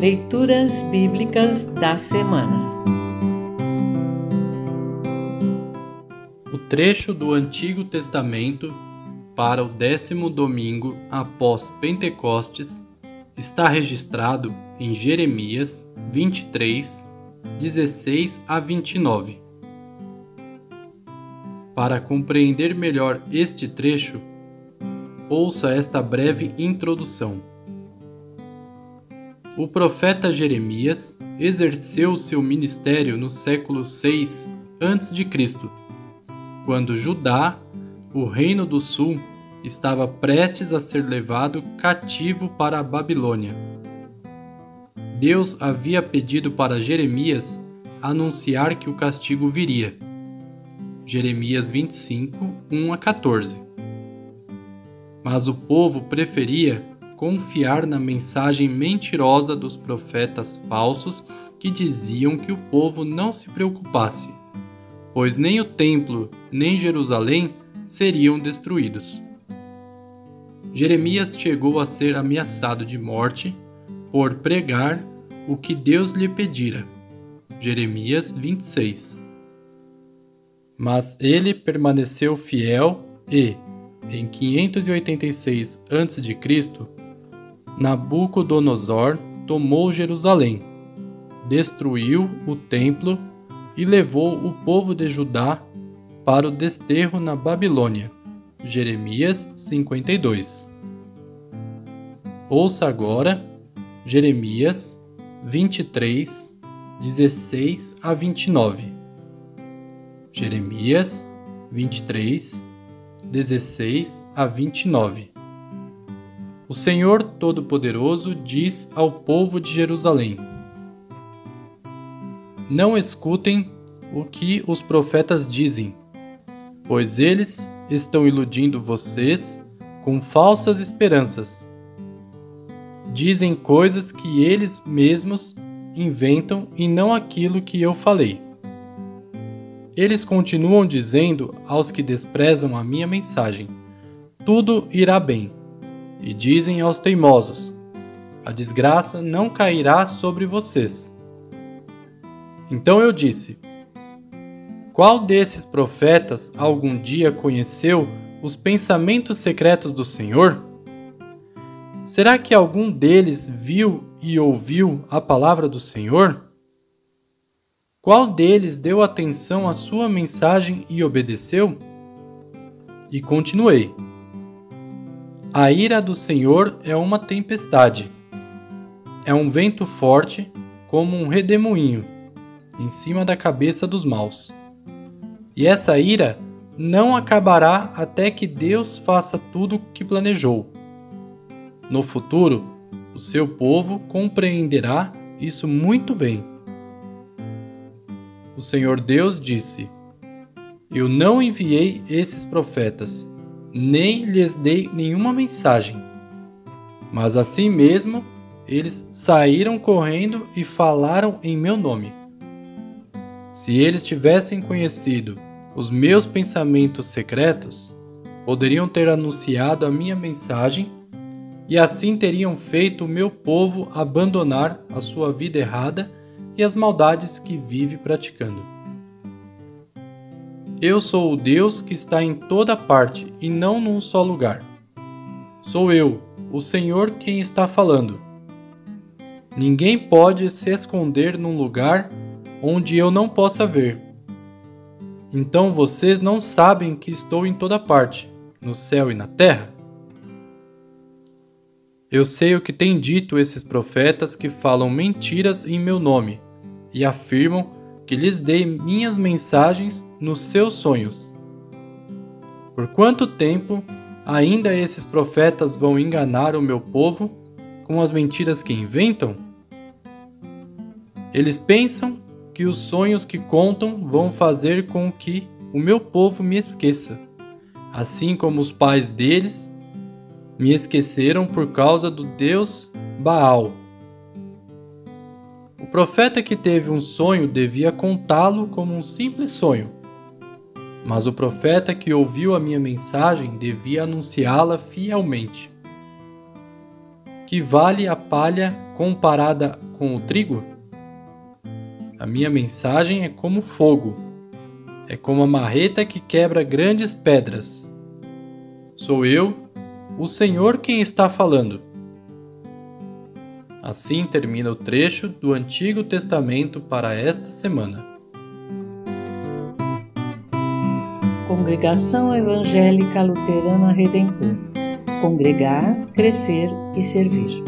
Leituras Bíblicas da Semana O trecho do Antigo Testamento para o décimo domingo após Pentecostes está registrado em Jeremias 23, 16 a 29. Para compreender melhor este trecho, ouça esta breve introdução. O profeta Jeremias exerceu seu ministério no século 6 a.C., quando Judá, o reino do sul, estava prestes a ser levado cativo para a Babilônia. Deus havia pedido para Jeremias anunciar que o castigo viria Jeremias 25, 1 a 14. Mas o povo preferia confiar na mensagem mentirosa dos profetas falsos que diziam que o povo não se preocupasse, pois nem o templo nem Jerusalém seriam destruídos. Jeremias chegou a ser ameaçado de morte por pregar o que Deus lhe pedira. Jeremias 26 mas ele permaneceu fiel e, em 586 a.C., Nabucodonosor tomou Jerusalém, destruiu o templo e levou o povo de Judá para o desterro na Babilônia. Jeremias 52. Ouça agora Jeremias 23, 16 a 29. Jeremias 23, 16 a 29. O Senhor Todo-Poderoso diz ao povo de Jerusalém: Não escutem o que os profetas dizem, pois eles estão iludindo vocês com falsas esperanças. Dizem coisas que eles mesmos inventam e não aquilo que eu falei. Eles continuam dizendo aos que desprezam a minha mensagem: tudo irá bem. E dizem aos teimosos: a desgraça não cairá sobre vocês. Então eu disse: Qual desses profetas algum dia conheceu os pensamentos secretos do Senhor? Será que algum deles viu e ouviu a palavra do Senhor? Qual deles deu atenção à sua mensagem e obedeceu? E continuei. A ira do Senhor é uma tempestade. É um vento forte, como um redemoinho, em cima da cabeça dos maus. E essa ira não acabará até que Deus faça tudo o que planejou. No futuro, o seu povo compreenderá isso muito bem o Senhor Deus disse: Eu não enviei esses profetas, nem lhes dei nenhuma mensagem. Mas assim mesmo, eles saíram correndo e falaram em meu nome. Se eles tivessem conhecido os meus pensamentos secretos, poderiam ter anunciado a minha mensagem e assim teriam feito o meu povo abandonar a sua vida errada e as maldades que vive praticando. Eu sou o Deus que está em toda parte e não num só lugar. Sou eu, o Senhor, quem está falando. Ninguém pode se esconder num lugar onde eu não possa ver. Então vocês não sabem que estou em toda parte, no céu e na terra? Eu sei o que têm dito esses profetas que falam mentiras em meu nome e afirmam que lhes dei minhas mensagens nos seus sonhos. Por quanto tempo ainda esses profetas vão enganar o meu povo com as mentiras que inventam? Eles pensam que os sonhos que contam vão fazer com que o meu povo me esqueça, assim como os pais deles me esqueceram por causa do Deus Baal profeta que teve um sonho devia contá-lo como um simples sonho. Mas o profeta que ouviu a minha mensagem devia anunciá-la fielmente. Que vale a palha comparada com o trigo? A minha mensagem é como fogo, é como a marreta que quebra grandes pedras. Sou eu, o Senhor, quem está falando. Assim termina o trecho do Antigo Testamento para esta semana. Congregação Evangélica Luterana Redentor Congregar, Crescer e Servir.